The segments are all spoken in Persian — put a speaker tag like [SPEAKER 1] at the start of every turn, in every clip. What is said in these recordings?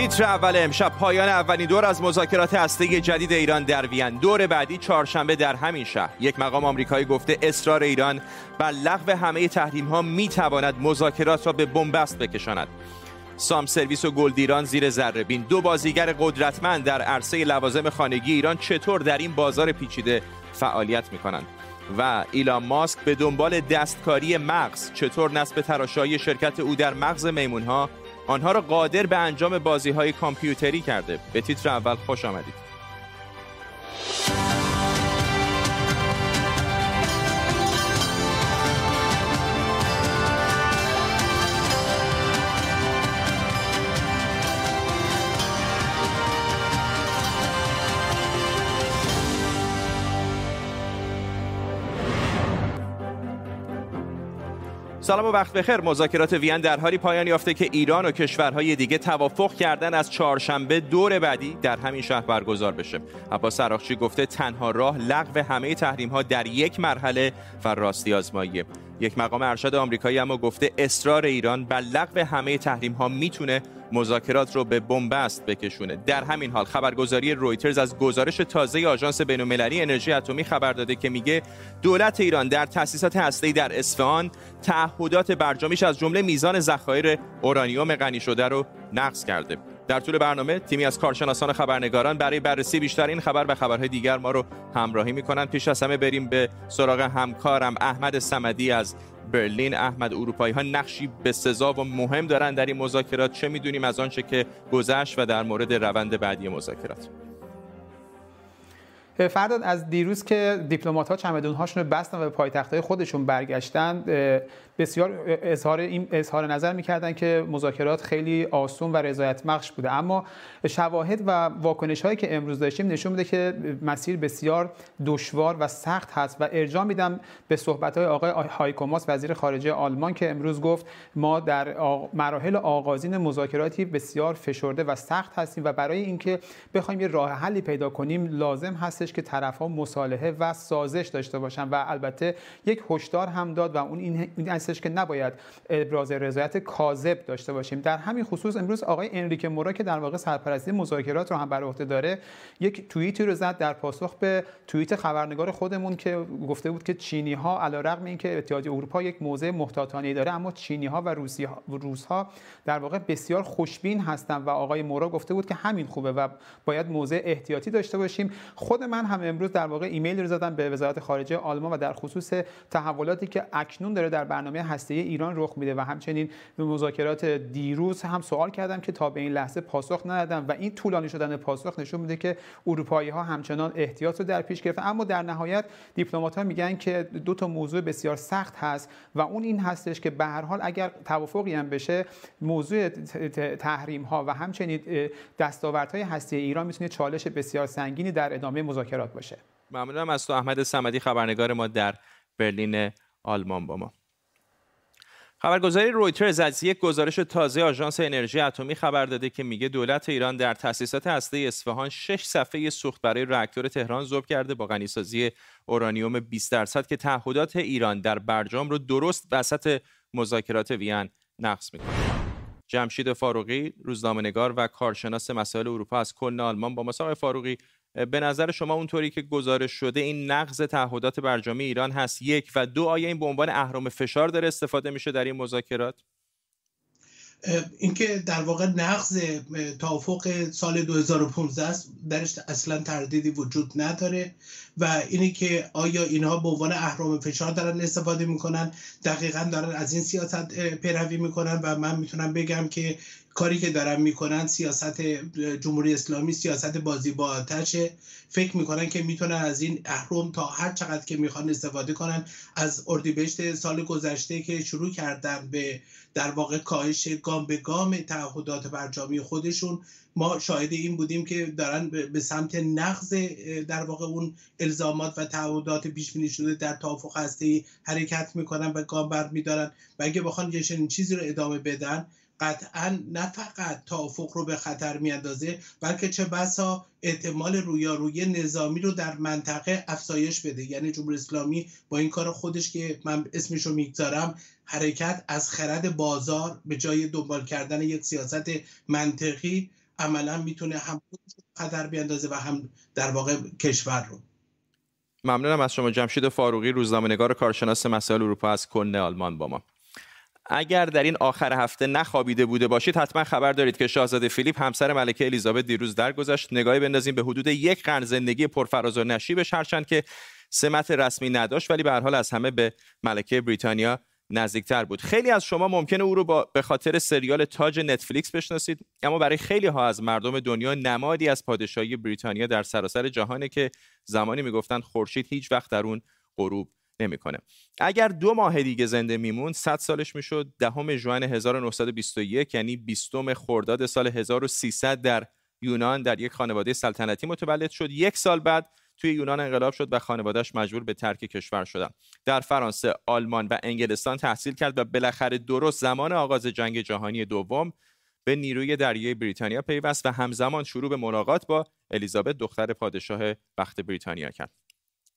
[SPEAKER 1] تیتر اول امشب پایان اولین دور از مذاکرات هسته جدید ایران در وین. دور بعدی چهارشنبه در همین شهر. یک مقام آمریکایی گفته اصرار ایران بر لغو همه تحریم ها می تواند مذاکرات را به بنبست بکشاند. سام سرویس و گلدیران زیر ذره. بین دو بازیگر قدرتمند در عرصه لوازم خانگی ایران چطور در این بازار پیچیده فعالیت می کنند و ایلان ماسک به دنبال دستکاری مغز. چطور نصب تراشایی شرکت او در مغز میمون ها آنها را قادر به انجام بازی های کامپیوتری کرده. به تیتر اول خوش آمدید. سلام و وقت بخیر. مذاکرات وین در حالی پایان یافته که ایران و کشورهای دیگه توافق کردن از چهارشنبه دور بعدی در همین شهر برگزار بشه. عباس سراخچی گفته تنها راه لغو همه تحریم ها در یک مرحله و راستی آزماییه. یک مقام ارشد آمریکایی اما گفته اصرار ایران بر لغو همه تحریم ها می‌تونه مذاکرات رو به بنبست بکشونه. در همین حال خبرگزاری رویترز از گزارش تازه آژانس بین‌المللی انرژی اتمی خبر داده که میگه دولت ایران در تأسیسات هسته‌ای در اصفهان تعهدات برجامیش از جمله میزان ذخایر اورانیوم غنی شده رو نقض کرده. در طول برنامه تیمی از کارشناسان خبرنگاران برای بررسی بیشتر این خبر و خبرهای دیگر ما رو همراهی می‌کنند پیش از همه بریم به سراغ همکارم احمد سمدی از برلین. احمد اروپایی ها نقشی به سزا و مهم دارن در این مذاکرات. چه می‌دونیم از آنچه که گذشت و در مورد روند بعدی مذاکرات؟
[SPEAKER 2] فرداد از دیروز که دیپلمات ها چمدون هاشون رو بستن و به پایتخت های خودشون برگشتن بسیار اظهار این اظهار نظر می‌کردن که مذاکرات خیلی آسون و رضایت بخش بوده. اما شواهد و واکنش هایی که امروز داشتیم نشون میده که مسیر بسیار دشوار و سخت هست و ارجاع میدم به صحبت های آقای هایکوماس وزیر خارجه آلمان که امروز گفت ما در مراحل آغازین مذاکراتی بسیار فشرده و سخت هستیم و برای اینکه بخوایم یه راه حلی پیدا کنیم لازم هستش که طرف ها مصالحه و سازش داشته باشن و البته یک هشدار هم داد و اون این هستش که نباید ابراز رضایت کاذب داشته باشیم. در همین خصوص امروز آقای انریک مورا که در واقع سرپرستی مذاکرات رو هم بر عهده داره یک توییتی رو زد در پاسخ به توییت خبرنگار خودمون که گفته بود که چینی ها علیرغم اینکه اتحادیه اروپا یک موضع محتاطانه داره اما چینی ها و روسی ها روس ها در واقع بسیار خوشبین هستند و آقای مورا گفته بود که همین خوبه و باید موضع احتیاطی داشته باشیم. خود من هم امروز در واقع ایمیل رو زدم به وزارت خارجه آلمان و در خصوص تحولاتی که اکنون داره در برنامه هسته ایران رخ میده و همچنین به مذاکرات دیروز هم سوال کردم که تا به این لحظه پاسخ ندادم و این طولانی شدن پاسخ نشون میده که اروپایی ها همچنان احتیاط رو در پیش گرفتن. اما در نهایت دیپلمات ها میگن که دو تا موضوع بسیار سخت هست و اون این هستش که به هر حال اگر توافقی هم بشه موضوع تحریم ها و همچنین دستاوردهای هسته ایران می‌تونه چالش بسیار سنگینی در ادامه مذاکرات باشه.
[SPEAKER 1] ممنونم. از تو احمد سمدی خبرنگار ما در برلین آلمان با ما. خبرگزاری رویترز از یک گزارش تازه آژانس انرژی اتمی خبر داده که میگه دولت ایران در تأسیسات هسته اصفهان شش صفحه سوخت برای راکتور تهران ذوب کرده با غنیسازی اورانیوم 20 درصد که تعهدات ایران در برجام رو درست وسط مذاکرات وین نقض می‌کنه. جمشید فاروقی روزنامه‌نگار و کارشناس مسائل اروپا از کلن آلمان با مساق فاروقی به نظر شما اونطوری که گزارش شده این نقض تعهدات برجامی ایران هست یک و دو آیا این به عنوان اهرام فشار داره استفاده میشه در این مذاکرات؟
[SPEAKER 3] اینکه در واقع نقض توافق سال 2015 است درش اصلا تردیدی وجود نداره و اینه که آیا اینها به عنوان اهرام فشار دارن استفاده می‌کنن دقیقا دارن از این سیاست پیروی می‌کنن و من می‌تونم بگم که کاری که دارن می‌کنن سیاست جمهوری اسلامی سیاست بازی با آتشه فکر می‌کنن که می‌تونن از این اهرم تا هر چقدر که می‌خوان استفاده کنن از اردیبهشت سال گذشته که شروع کردن به در واقع کاهش گام به گام تعهدات برجامی خودشون. ما شاهد این بودیم که دارن به سمت نقض در واقع اون الزامات و تعهدات پیش بینی شده در توافق هسته حرکت می‌کنن و گام بر میدارن و اگه بخوان یه چیزی رو ادامه بدن قطعا نه فقط توافق رو به خطر میاندازه بلکه چه بسا احتمال رویارویی نظامی رو در منطقه افزایش بده. یعنی جمهوری اسلامی با این کار خودش که من اسمش رو می‌گذارم حرکت از خرد بازار به جای دنبال کردن یک سیاست منطقی عملا می‌تونه هم خطر بیاندازه و هم در واقع کشور رو.
[SPEAKER 1] ممنونم از شما جمشید فاروقی روزنامه‌نگار کارشناس مسائل اروپا از کلن آلمان با ما. اگر در این آخر هفته نخوابیده بوده باشید حتما خبر دارید که شاهزاده فیلیپ همسر ملکه الیزابت دیروز درگذشت. نگاهی بندازیم به حدود یک قرن زندگی پرفراز و نشیبش هرچند که سمت رسمی نداشت ولی به هر حال از همه به ملکه بریتانیا نزدیکتر بود. خیلی از شما ممکنه او رو با به خاطر سریال تاج نتفلیکس بشناسید اما برای خیلی ها از مردم دنیا نمادی از پادشاهی بریتانیا در سراسر جهانه که زمانی می‌گفتند خورشید هیچ وقت در اون غروب نمی‌کنه. اگر دو ماه دیگه زنده میمون 100 سالش می‌شد. دهم ژوئن 1921 یعنی 20 خرداد سال 1300 در یونان در یک خانواده سلطنتی متولد شد. یک سال بعد توی یونان انقلاب شد و خانوادهش مجبور به ترک کشور شدن. در فرانسه آلمان و انگلستان تحصیل کرد و بالاخره درست زمان آغاز جنگ جهانی دوم به نیروی دریایی بریتانیا پیوست و همزمان شروع به ملاقات با الیزابت دختر پادشاه وقت بریتانیا کرد.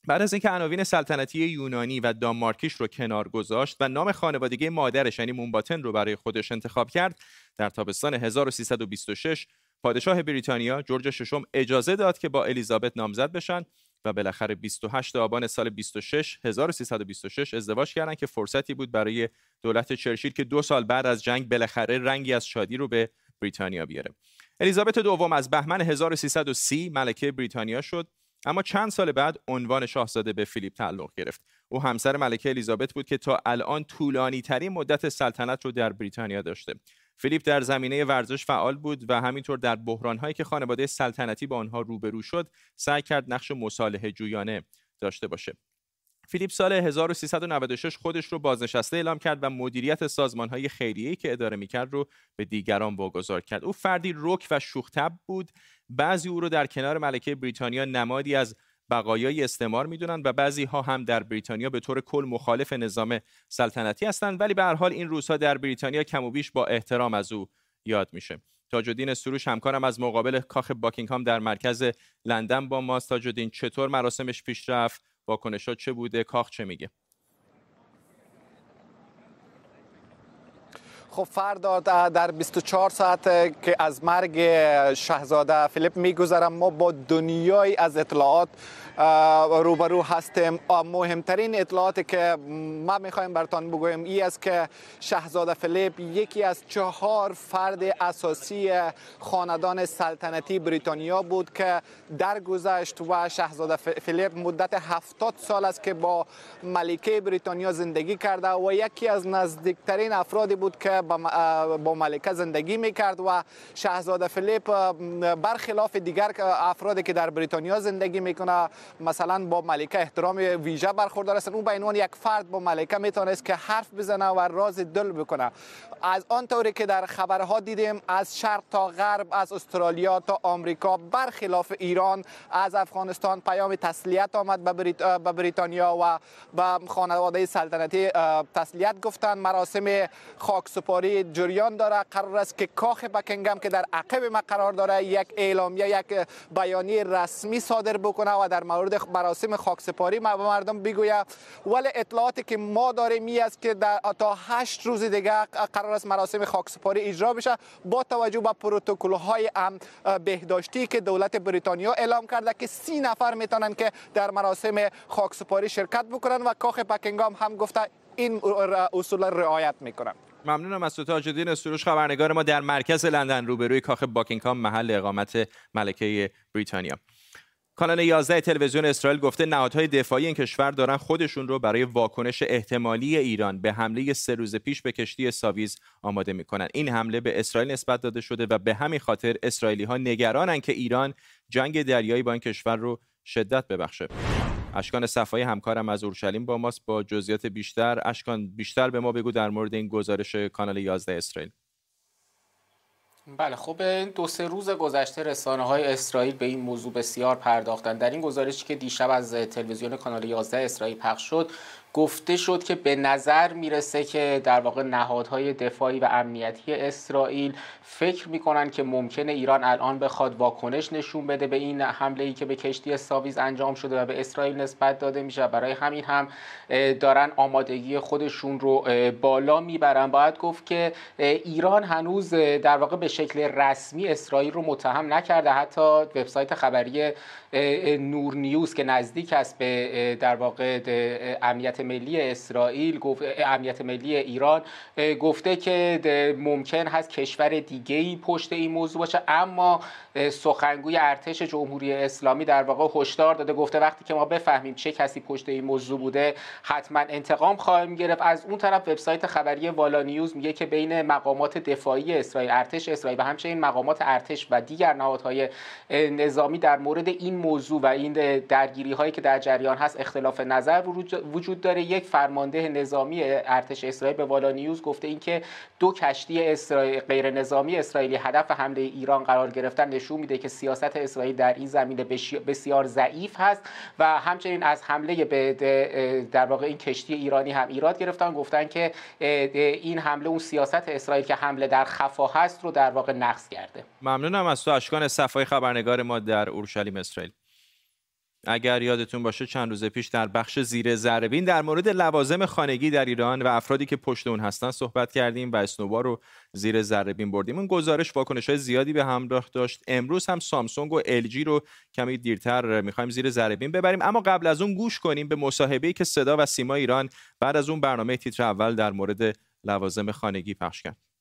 [SPEAKER 1] بعد از اینکه عناوین سلطنتی یونانی و دانمارکیش رو کنار گذاشت و نام خانوادگی مادرش یعنی مونباتن رو برای خودش انتخاب کرد در تابستان 1326 پادشاه بریتانیا جورج ششم اجازه داد که با الیزابت نامزد بشن و بالاخره 28 آبان سال 26 1326 ازدواج کردن که فرصتی بود برای دولت چرچیل که دو سال بعد از جنگ بالاخره رنگی از شادی رو به بریتانیا بیاره. الیزابت دوم از بهمن 1330 ملکه بریتانیا شد اما چند سال بعد عنوان شاهزاده به فیلیپ تعلق گرفت. او همسر ملکه الیزابت بود که تا الان طولانی ترین مدت سلطنت رو در بریتانیا داشته. فیلیپ در زمینه ورزش فعال بود و همینطور در بحرانهایی که خانواده سلطنتی با آنها روبرو شد سعی کرد نقش مصالحه جویانه داشته باشه فیلیپ سال 1396 خودش رو بازنشسته اعلام کرد و مدیریت سازمانهای خیریه‌ای که اداره می‌کرد رو به دیگران واگذار کرد. او فردی رک و شوختب بود. بعضی او رو در کنار ملکه بریتانیا نمادی از بقایای استعمار می‌دونن و بعضی ها هم در بریتانیا به طور کل مخالف نظام سلطنتی هستند ولی به هر حال این روزها در بریتانیا کم و بیش با احترام از او یاد میشه تاج الدین سروش همکارم از مقابل کاخ باکینگهام در مرکز لندن با ماست تاج الدین چطور مراسمش پیش رفت واکنشات چه بوده کاخ چه میگه.
[SPEAKER 4] خب فردا در 24 ساعت که از مرگ شهزاده فیلیپ میگذرم ما با دنیای از اطلاعات روبرو هستیم. مهمترین اطلاعاتی که ما می‌خوایم برتان بگویم ای است که شهزاده فیلیپ یکی از چهار فرد اساسی خاندان سلطنتی بریتانیا بود که درگذشت و شهزاده فیلیپ مدت هفتاد سال است که با ملکه بریتانیا زندگی کرده و یکی از نزدیکترین افرادی بود که با ملکه زندگی می‌کرد و شهزاده فیلیپ برخلاف دیگر افرادی که در بریتانیا زندگی می‌کنه مثلا با ملکه احترام ویژه برخوردار هستن. اون به عنوان یک فرد با ملکه می‌تونست که حرف بزنه و راز دل بکنه. از آن طوری که در خبرها دیدیم از شرق تا غرب از استرالیا تا آمریکا برخلاف ایران از افغانستان پیام تسلیت آمد به, بریت... بریتانیا و به خانواده سلطنتی تسلیت گفتن مراسم خاکسپاری جریان داره. قرار است که کاخ بکینگم که در عقب ما قرار داره یک اعلامیه یک بیانیه رسمی صادر بکنه و در مورد مراسم خاکسپاری به مردم بگوید ولی اطلاعاتی که ما داریم می است که در تا هشت روز دیگه قرار است مراسم خاکسپاری اجرا بشه با توجه به پروتکل های بهداشتی که دولت بریتانیا اعلام کرده که سی نفر می‌تونن که در مراسم خاکسپاری شرکت بکنن و کاخ بکینگام هم گفته این اصول رعایت می‌کنن.
[SPEAKER 1] ممنونم از تاج الدین سروش. خبرنگار ما در مرکز لندن روبروی کاخ باکینگهام محل اقامت ملکه بریتانیا. کانال 11 تلویزیون اسرائیل گفته نهادهای دفاعی این کشور دارن خودشون رو برای واکنش احتمالی ایران به حمله سه روز پیش به کشتی ساویز آماده می‌کنن. این حمله به اسرائیل نسبت داده شده و به همین خاطر اسرائیلی ها نگرانن که ایران جنگ دریایی با این کشور رو شدت ببخشه. اشکان صفایی همکارم از اورشلیم با ماست. با جزئیات بیشتر اشکان بیشتر به ما بگو در مورد این گزارش کانال 11 اسرائیل.
[SPEAKER 5] بله خب دو سه روز گذشته رسانه های اسرائیل به این موضوع بسیار پرداختن در این گزارشی که دیشب از تلویزیون کانال 11 اسرائیل پخش شد گفته شد که به نظر می‌رسه که در واقع نهادهای دفاعی و امنیتی اسرائیل فکر می‌کنن که ممکنه ایران الان بخواد واکنش نشون بده به این حمله ای که به کشتی ساویز انجام شده و به اسرائیل نسبت داده میشه. برای همین هم دارن آمادگی خودشون رو بالا می‌برن. باید گفت که ایران هنوز در واقع به شکل رسمی اسرائیل رو متهم نکرده. حتی وبسایت خبری نور نیوز که نزدیک است به در واقع امنیت ملی اسرائیل امنیت ملی ایران گفته که ممکن هست کشور دیگه ای پشت این موضوع باشه. اما سخنگوی ارتش جمهوری اسلامی در واقع هشدار داده. گفته وقتی که ما بفهمیم چه کسی پشت این موضوع بوده حتما انتقام خواهیم گرفت. از اون طرف وبسایت خبری والا نیوز میگه که بین مقامات دفاعی اسرائیل ارتش اسرائیل و همچنین مقامات ارتش و دیگر نهادهای نظامی در مورد این موضوع و این درگیری هایی که در جریان هست اختلاف نظر وجود داره. یک فرمانده نظامی ارتش اسرائیل به والا نیوز گفته اینکه دو کشتی اسرائیل غیر نظامی اسرائیلی هدف حمله ایران قرار گرفتن نشون میده که سیاست اسرائیل در این زمینه بسیار ضعیف هست و همچنین از حمله به در واقع این کشتی ایرانی هم ایراد گرفتن گفتن که این حمله اون سیاست اسرائیل که حمله در خفا هست رو در واقع نقض کرده.
[SPEAKER 1] ممنونم از تو اشکان صفای خبرنگار ما در اورشلیم اسرائیل. اگر یادتون باشه چند روز پیش در بخش زیر ذربین در مورد لوازم خانگی در ایران و افرادی که پشت اون هستن صحبت کردیم و اسنوبا رو زیر ذربین بردیم. اون گزارش واکنش های زیادی به همراه داشت. امروز هم سامسونگ و الژی رو کمی دیرتر می‌خوایم زیر ذربین ببریم. اما قبل از اون گوش کنیم به مصاحبه‌ای که صدا و سیما ایران بعد از اون برنامه تیتر اول در مورد لوازم خانگی پخش کرد.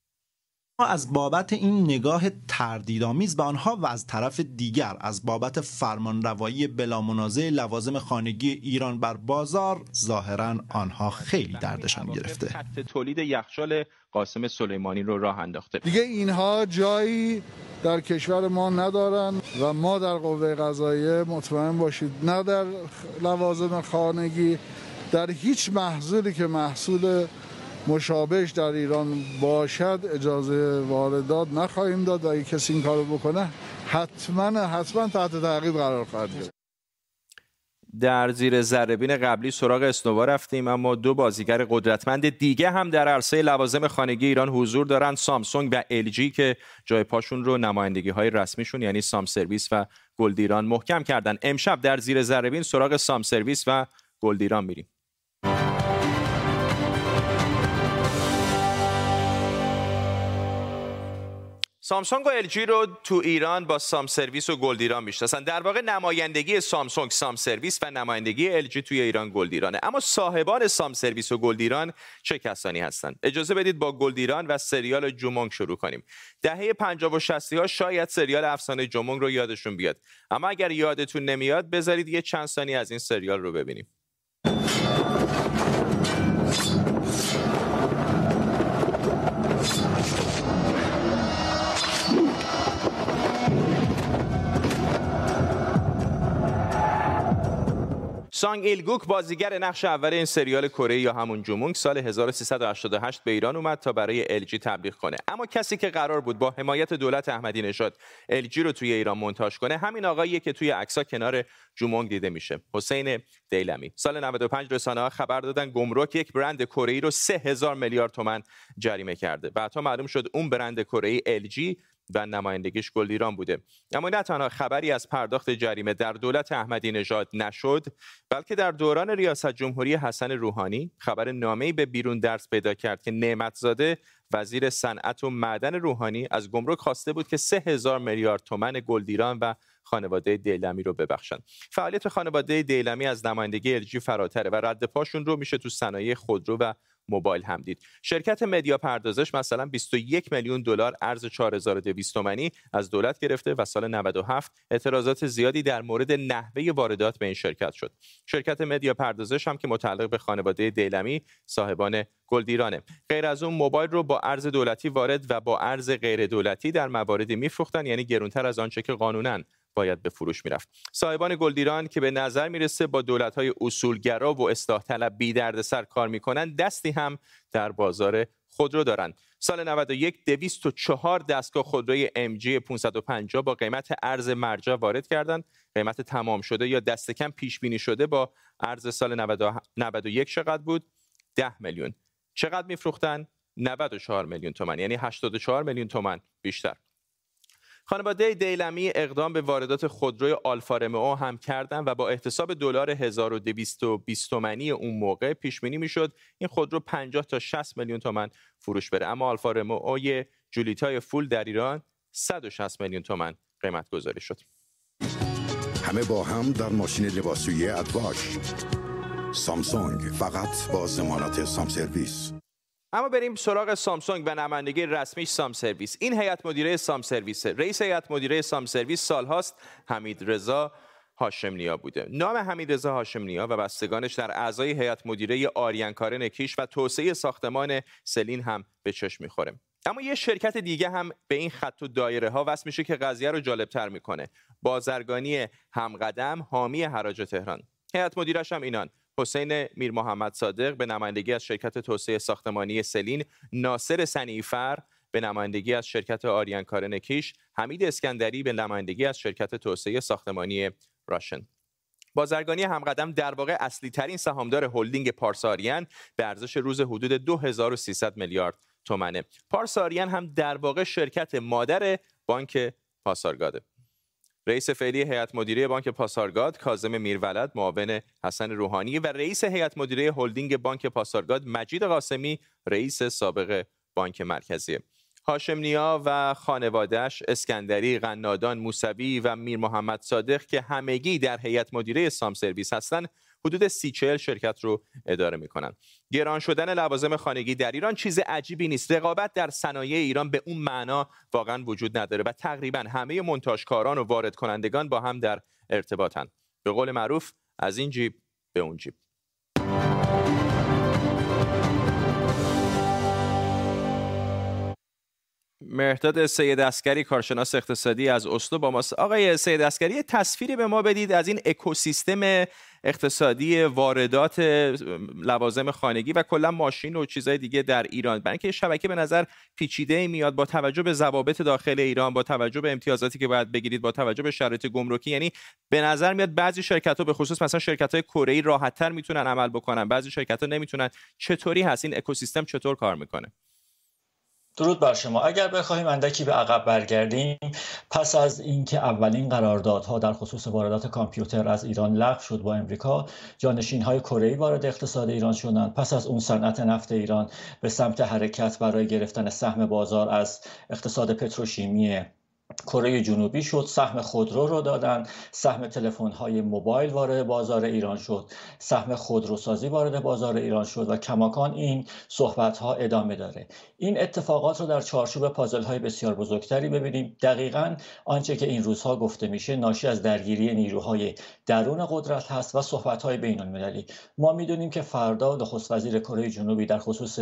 [SPEAKER 6] از بابت این نگاه تردیدآمیز به آنها و از طرف دیگر از بابت فرمانروایی بلامنازع لوازم خانگی ایران بر بازار ظاهرا آنها خیلی دردشان گرفته.
[SPEAKER 1] تولید یخچال قاسم سلیمانی رو راه انداخته.
[SPEAKER 7] دیگه اینها جایی در کشور ما ندارن و ما در قوه قضاییه مطمئن باشید نه در لوازم خانگی در هیچ محصولی که محصول مشابهش در ایران باشد اجازه واردات نخواهیم داد و اگه کسی این کارو بکنه حتما حتما تحت تعقیب قرار خواهد گرفت.
[SPEAKER 1] در زیر ذربین قبلی سراغ اسنوا رفتیم اما دو بازیگر قدرتمند دیگه هم در عرصه لوازم خانگی ایران حضور دارند سامسونگ و الژی که جای پاشون رو نمایندگی های رسمیشون یعنی سام سرویس و گلدیران محکم کردن. امشب در زیر ذربین سراغ سام سرویس و گلدیران میریم. سامسونگ و الژی رو تو ایران با سام سرویس و گلدیران می‌شناسن. در واقع نمایندگی سامسونگ سام سرویس و نمایندگی الژی توی ایران گلدیرانه. اما صاحبان سام سرویس و گلدیران چه کسانی هستند اجازه بدید با گلدیران و سریال جومونگ شروع کنیم. دهه 50 و 60 ها شاید سریال افسانه جومونگ رو یادشون بیاد. اما اگر یادتون نمیاد بذارید یه چند ثانیه از این سریال رو ببینیم. سانگ ایلگوک بازیگر نقش اول این سریال کره یا همون جومونگ سال 1388 به ایران اومد تا برای الژی تبلیغ کنه. اما کسی که قرار بود با حمایت دولت احمدی نژاد الژی رو توی ایران مونتاژ کنه همین آقاییه که توی عکسا کنار جومونگ دیده میشه. حسین دیلمی. سال 95 رسانه ها خبر دادن گمرک یک برند کره ای رو 3000 میلیارد تومان جریمه کرده. بعدها معلوم شد اون برند کره ای LG و نمایندگیش گلدیران بوده. اما نه تنها خبری از پرداخت جریمه در دولت احمدی نژاد نشد بلکه در دوران ریاست جمهوری حسن روحانی خبر نامه‌ای به بیرون درس پیدا کرد که نعمتزاده وزیر صنعت و معدن روحانی از گمرک خواسته بود که 3000 میلیارد تومن گلدیران و خانواده دیلمی رو ببخشند فعالیت خانواده دیلمی از نمایندگی الژی فراتره و رد پاشون رو میشه تو صنایع خودرو و موبایل هم دید. شرکت مدیا پردازش مثلا 21 میلیون دلار ارز 4200 تومانی از دولت گرفته و سال 97 اعتراضات زیادی در مورد نحوه واردات به این شرکت شد. شرکت مدیا پردازش هم که متعلق به خانواده دیلمی صاحبان گلدیرانه غیر از اون موبایل رو با ارز دولتی وارد و با ارز غیر دولتی در مواردی میفروختن یعنی گرونتر از آنچه که قانونا باید به فروش می‌رفت صاحبان گلدیران که به نظر می‌رسه با دولت‌های اصولگرا و اصلاح طلب بی سر کار می‌کنن دستی هم در بازار خودرو دارند سال 91 204 دستگاه خودروی MG 550 با قیمت ارز مرجع وارد کردند. قیمت تمام شده یا دست کم پیش بینی شده با ارز سال 91 چقدر بود؟ 10 میلیون. چقدر میفروختن؟ 94 میلیون تومان یعنی 84 میلیون تومان بیشتر. خانواده دیلمی اقدام به واردات خودروی آلفا رمئو هم کردند و با احتساب دلار 1220 تومانی اون موقع پیش بینی می‌شد این خودرو 50 تا 60 میلیون تومان فروش بره. اما آلفا رمئو جولیتای فول در ایران 160 میلیون تومان قیمت گذاری شد.
[SPEAKER 8] همه با هم در ماشین لباسشویی AddWash سامسونگ فقط با ضمانت سام سرویس
[SPEAKER 1] اما بریم سراغ سامسونگ و نمایندگی رسمی سام سرویس. این هیئت مدیره سام سرویس رئیس هیئت مدیره سام سرویس سالهاست حمید رضا هاشم نیا بوده. نام حمید رضا هاشم نیا و بستگانش در اعضای هیئت مدیره آریانکارن کیش و توسعه ساختمان سلین هم به چشم می‌خوره. اما یه شرکت دیگه هم به این خط و دایره ها وصل میشه که قضیه رو جالب تر می‌کنه. بازرگانی همقدم حامی حراج تهران. هیئت مدیرش هم اینان. حسین میر محمد صادق به نمایندگی از شرکت توسعه ساختمانی سلین ناصر سنیفر به نمایندگی از شرکت آریان کارن کیش حمید اسکندری به نمایندگی از شرکت توسعه ساختمانی راشن. بازرگانی همقدم در واقع اصلی ترین سهامدار هلدینگ پارساریان به ارزش روز حدود 2300 میلیارد تومنه. پارساریان هم در واقع شرکت مادر بانک پاسارگاده. رئیس فعلی هیئت مدیره بانک پاسارگاد کاظم میرولد معاون حسن روحانی و رئیس هیئت مدیره هلدینگ بانک پاسارگاد مجید قاسمی رئیس سابق بانک مرکزی. هاشم نیا و خانوادهش اسکندری، قنادان، موسوی و میر محمد صادق که همگی در هیئت مدیره سام سرویس هستند حدود سی چهل شرکت رو اداره می‌کنن. گران شدن لوازم خانگی در ایران چیز عجیبی نیست. رقابت در صنایع ایران به اون معنا واقعا وجود نداره و تقریبا همه منتاجکاران و وارد کنندگان با هم در ارتباطن. به قول معروف از این جیب به اون جیب. مهداد سید عسگری کارشناس اقتصادی از اسلو با ماست. آقای سید عسگری تصویری به ما بدید از این اکوسیستم اقتصادی واردات لوازم خانگی و کلا ماشین و چیزهای دیگه در ایران. برای اینکه شبکه به نظر پیچیده میاد با توجه به ضوابط داخل ایران با توجه به امتیازاتی که باید بگیرید با توجه به شرایط گمرکی یعنی به نظر میاد بعضی شرکت ها به خصوص مثلا شرکت های کره ای راحت تر می‌تونن عمل بکنن بعضی شرکت ها نمی‌تونن. چطوری هست؟ این اکوسیستم چطور کار می‌کنه؟
[SPEAKER 9] درود بر شما. اگر بخواهیم اندکی به عقب برگردیم پس از اینکه اولین قراردادها در خصوص واردات کامپیوتر از ایران لغو شد با امریکا جانشین های کره وارد اقتصاد ایران شدند. پس از اون صنعت نفت ایران به سمت حرکت برای گرفتن سهم بازار از اقتصاد پتروشیمی کره جنوبی شد سهم خودرو رو دادن سهم تلفن های موبایل وارد بازار ایران شد سهم خودروسازی وارد بازار ایران شد و کماکان این صحبت ها ادامه داره. این اتفاقات رو در چارچوب پازل های بسیار بزرگتری ببینیم. دقیقا آنچه که این روزها گفته میشه ناشی از درگیری نیروهای درون قدرت هست و صحبت های بین المللی ما می‌دونیم که فردا نخست وزیر کره جنوبی در خصوص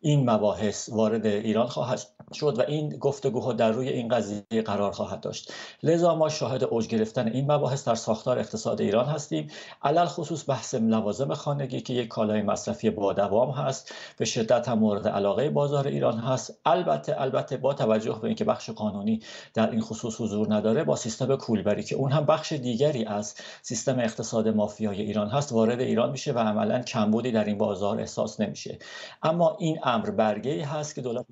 [SPEAKER 9] این مباحث وارد ایران خواهد شد و این گفتگوها در روی این قضیه قرار خواهد داشت. لذا ما شاهد اوج گرفتن این مباحث در ساختار اقتصاد ایران هستیم. علل خصوص بحث لوازم خانگی که یک کالای مصرفی با دوام هست به شدت هم مورد علاقه بازار ایران هست. البته البته با توجه به اینکه بخش قانونی در این خصوص حضور نداره با سیستم کولبری که اون هم بخش دیگری از سیستم اقتصاد مافیای ایران هست وارد ایران میشه و عملا کمبودی در این بازار احساس نمیشه. اما این اهرم برگه هست که دولت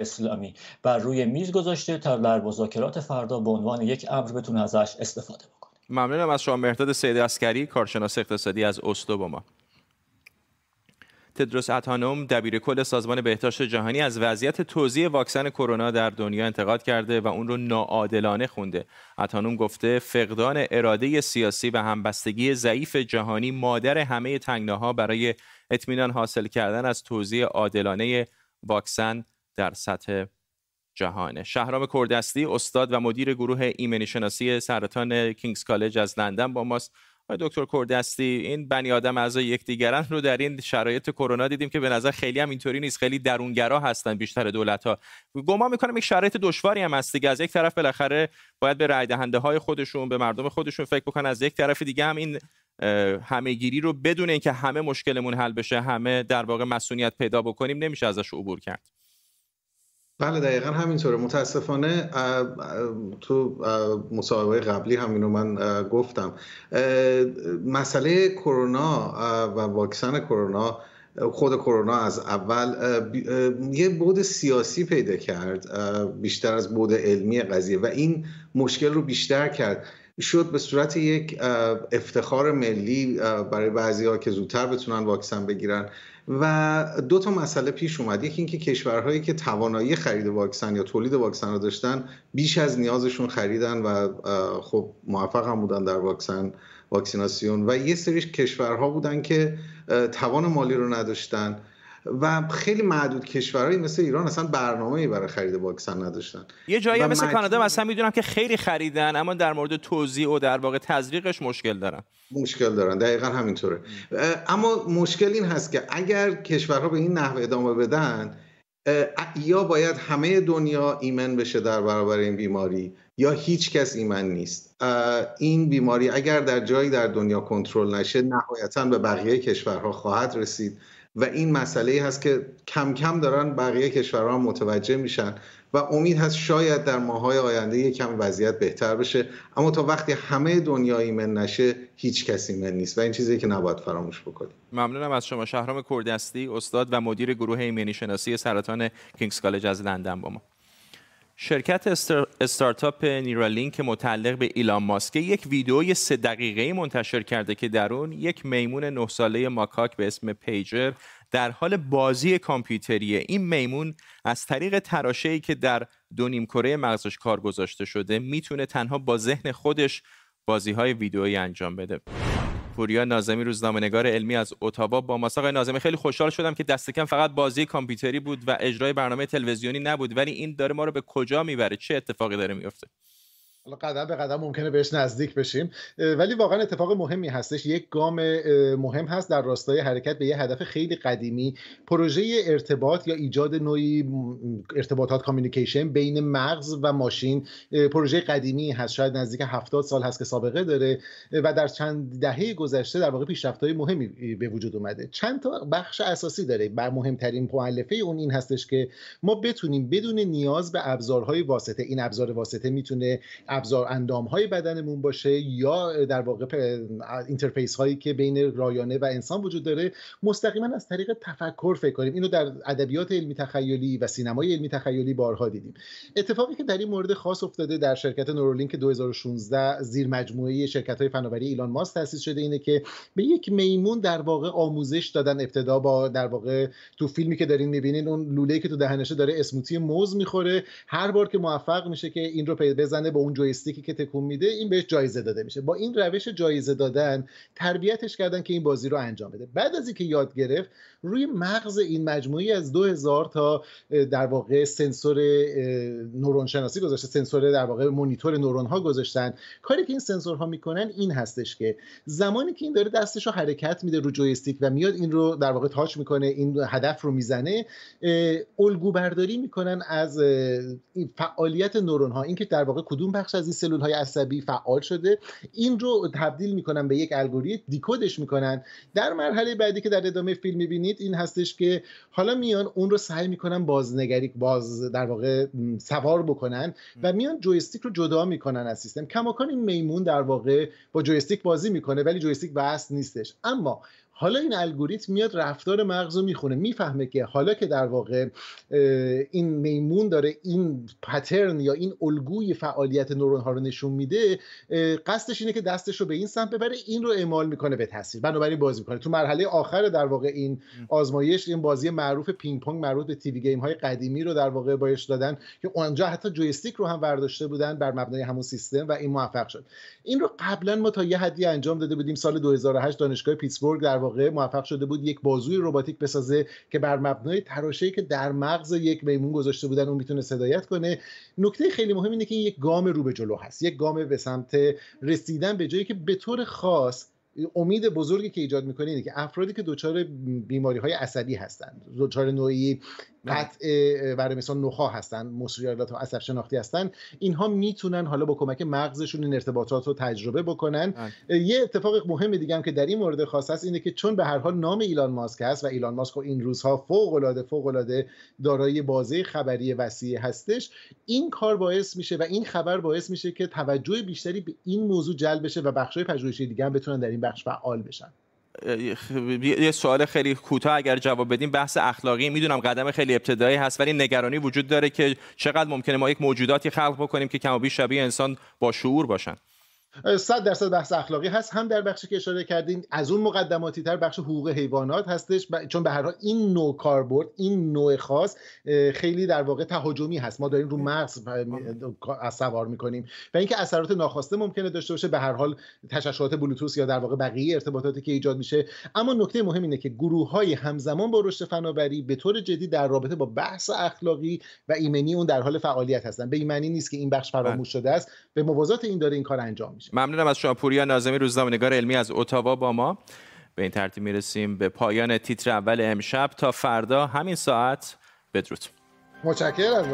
[SPEAKER 9] اسلامی. بر روی میز گذاشته تا در مذاکرات فردا به عنوان یک اهرم بتونه ازش استفاده بکنه.
[SPEAKER 1] ممنونم از شما مهداد سید عسگری کارشناس اقتصادی از اسلو با ما تدروس آدهانوم دبیر کل سازمان بهداشت جهانی از وضعیت توزیع واکسن کرونا در دنیا انتقاد کرده و اون رو ناعادلانه خونده. آدهانوم گفته فقدان اراده سیاسی و همبستگی ضعیف جهانی مادر همه تنگناها برای اطمینان حاصل کردن از توزیع عادلانه واکسن در سطح جهانه شهرام کردستی استاد و مدیر گروه ایمنی شناسی سرطان کینگز کالج از لندن با ماست. دکتر کردستی این بنی آدم اعضای یکدیگرن رو در این شرایط کرونا دیدیم که به نظر خیلی هم اینطوری نیست. خیلی درونگرا هستن بیشتر دولت ها گمان می‌کنم یک شرایط دشواری هم هست دیگه. از یک طرف بالاخره باید به رای دهنده های خودشون به مردم خودشون فکر بکنن. از یک طرف دیگه هم این همهگیری رو بدون اینکه همه مشکلمون حل بشه همه در واقع مسئولیت پیدا بکنیم نمیشه ازش عبور کرد.
[SPEAKER 10] بله دقیقا همینطوره. متاسفانه تو مصاحبه قبلی همینو من گفتم. مسئله کرونا و واکسن کرونا خود کرونا از اول یه بود سیاسی پیدا کرد بیشتر از بود علمی قضیه و این مشکل رو بیشتر کرد. شد به صورت یک افتخار ملی برای بعضی ها که زودتر بتونن واکسن بگیرن. و دو تا مسئله پیش اومد. یکی اینکه کشورهایی که توانایی خرید واکسن یا تولید واکسن رو داشتن بیش از نیازشون خریدن و خب موفق هم بودن در واکسن واکسیناسیون. و یه سری کشورها بودن که توان مالی رو نداشتن. و خیلی معدود کشورهایی مثل ایران اصلا برنامه برای خرید واکسن نداشتن.
[SPEAKER 1] یه جایی مثل کانادا مثلا می‌دونم که خیلی خریدن اما در مورد توزیع و در واقع تزریقش مشکل دارن.
[SPEAKER 10] مشکل دارن. دقیقا همینطوره. اما مشکل این هست که اگر کشورها به این نحو ادامه بدن یا باید همه دنیا ایمن بشه در برابر این بیماری یا هیچ کس ایمن نیست. این بیماری اگر در جایی در دنیا کنترل نشه نهایتا به بقیه کشورها خواهد رسید. و این مسئله هست که کم کم دارن بقیه کشورها متوجه میشن و امید هست شاید در ماهای آینده کم وضعیت بهتر بشه. اما تا وقتی همه دنیا ایمن نشه هیچ کسی ایمن نیست و این چیزی که نباید فراموش بکنیم.
[SPEAKER 1] ممنونم از شما. شهرام کردستی استاد و مدیر گروه ایمنی شناسی سرطان کینگز کالج از لندن با ما. شرکت استارتاپ نیرالینک متعلق به ایلان ماسک یک ویدئوی سه دقیقه منتشر کرده که در اون یک میمون نه ساله ماکاک به اسم پیجر در حال بازی کامپیوتری این میمون از طریق تراشه‌ای که در دو نیم کره مغزش کار گذاشته شده می‌تونه تنها با ذهن خودش بازی های ویدئویی انجام بده. پوریا نازمی روزنامه‌نگار علمی از اتاوا با ماساق نازمی خیلی خوشحال شدم که دست کم فقط بازی کامپیوتری بود و اجرای برنامه تلویزیونی نبود ولی این داره ما رو به کجا می‌بره؟ چه اتفاقی داره میفته
[SPEAKER 11] قدم به قدم ممکنه بهش نزدیک بشیم. ولی واقعا اتفاق مهمی هستش. یک گام مهم هست در راستای حرکت به یه هدف خیلی قدیمی. پروژه ارتباط یا ایجاد نوعی ارتباطات کامیونیکیشن بین مغز و ماشین پروژه قدیمی هست. شاید نزدیک 70 سال هست که سابقه داره و در چند دهه گذشته در واقع پیشرفت‌های مهمی به وجود اومده. چند تا بخش اساسی داره. بر مهمترین مؤلفه اون این هستش که ما بتونیم بدون نیاز به ابزارهای واسطه این ابزار واسطه می‌تونه ابزار اندام های بدنمون باشه یا در واقع interface هایی که بین رایانه و انسان وجود داره مستقیما از طریق تفکر فکر کنیم. اینو در ادبیات علمی تخیلی و سینمای علمی تخیلی بارها دیدیم. اتفاقی که در این مورد خاص افتاده در شرکت Neuralink 2016 زیر مجموعه شرکت های فناوری ایلان ماسک تاسیس شده اینه که به یک میمون در واقع آموزش دادن ابتدا با در واقع تو فیلمی که دارین می‌بینین اون لوله که تو دهنشه داره smoothie موز می‌خوره. هر بار که موفق میشه که این رو بزنه به اون joystick ی که تکون میده این بهش جایزه داده میشه. با این روش جایزه دادن تربیتش کردن که این بازی رو انجام بده. بعد از اینکه یاد گرفت روی مغز این مجموعی از 2000 تا در واقع سنسور نورون شناسی گذاشته سنسور در واقع مونیتور نورون ها گذاشتن. کاری که این سنسورها می‌کنن این هستش که زمانی که این داره دستش رو حرکت میده رو جویستیک و میاد این رو در واقع تاچ می‌کنه این هدف رو می‌زنه الگو برداری می‌کنن از فعالیت نورون ها اینکه در واقع کدوم بخش از این سلول های عصبی فعال شده. این رو تبدیل می‌کنن به یک الگوریتم دیکودش می‌کنن. در مرحله بعدی که در ادامه فیلم می‌بینید این هستش که حالا میان اون رو سعی می‌کنن بازنگری باز در واقع سوار بکنن و میان جویستیک رو جدا می‌کنن از سیستم. کماکان این میمون در واقع با جویستیک بازی می‌کنه ولی جویستیک وصل نیستش. اما حالا این الگوریتم میاد رفتار مغز رو می‌خونه. می‌فهمه که حالا که در واقع این میمون داره این پترن یا این الگوی فعالیت نورون ها رو نشون میده قصدش اینه که دستش رو به این سمت ببره این رو اعمال می‌کنه به تصویر بنابراین بازی می‌کنه. تو مرحله آخر در واقع این آزمایش این بازی معروف پینگ پونگ مربوط به TV game های قدیمی رو در واقع بهش دادن که اونجا حتی joystick رو هم برداشته بودن بر مبنای همون سیستم و این موفق شد. این رو قبلا ما تا یه حدی انجام داده بودیم. سال 2008 دانشگاه پیتسبورگ در واقع موفق شده بود یک بازوی رباتیک بسازه که بر مبنای تراشه‌ای که در مغز یک میمون گذاشته بودن اون می‌تونه هدایت کنه. نکته خیلی مهم اینه که این یک گام رو به جلو هست. یک گام به سمت رسیدن به جایی که به طور خاص امید بزرگی که ایجاد می‌کنه اینه که افرادی که دچار بیماری های عصبی هستند دچار نوعی قطع برای مثال نخا هستن مصریالات و عصب شناختی هستن. اینها می‌تونن حالا با کمک مغزشون این ارتباطات رو تجربه بکنن. یه اتفاق مهم دیگه هم که در این مورد خاص هست اینه که چون به هر حال نام ایلان ماسک هست و ایلان ماسک این روزها فوق العاده فوق العاده دارای بازه خبری وسیع هستش این کار باعث میشه و این خبر باعث میشه که توجه بیشتری به این موضوع جلب بشه و بخش‌های پژوهشی دیگه هم بتونن در این بخش فعال بشن.
[SPEAKER 1] یه سوال خیلی کوتاه اگر جواب بدیم. بحث اخلاقی می‌دونم قدم خیلی ابتدایی هست ولی نگرانی وجود داره که چقدر ممکنه ما یک موجوداتی خلق بکنیم که کم و بیش شبیه انسان با شعور باشن.
[SPEAKER 11] صد درصد بحث اخلاقی هست. هم در بخشی که اشاره کردین از اون مقدماتی تر بخش حقوق حیوانات هستش چون به هر حال این نوع کاربرد این نوع خاص خیلی در واقع تهاجمی هست. ما داریم رو مغز سوار می‌کنیم. و اینکه اثرات ناخواسته ممکنه داشته باشه به هر حال تشعشعات بلوتوث یا در واقع بقیه ارتباطاتی که ایجاد میشه. اما نکته مهم اینه که گروه های همزمان با رشد فناوری به طور جدی در رابطه با بحث اخلاقی و ایمنی اون در حال فعالیت هستن. به این معنی نیست که این بخش فراموش شده است. به موازات این داره این کار انجام میشه
[SPEAKER 1] ممنونم از شما پوریا نازمی روزنامه‌نگار علمی از اتاوا با ما. به این ترتیب می‌رسیم به پایان تیتر اول امشب. تا فردا همین ساعت بدرود.
[SPEAKER 11] متشکرم از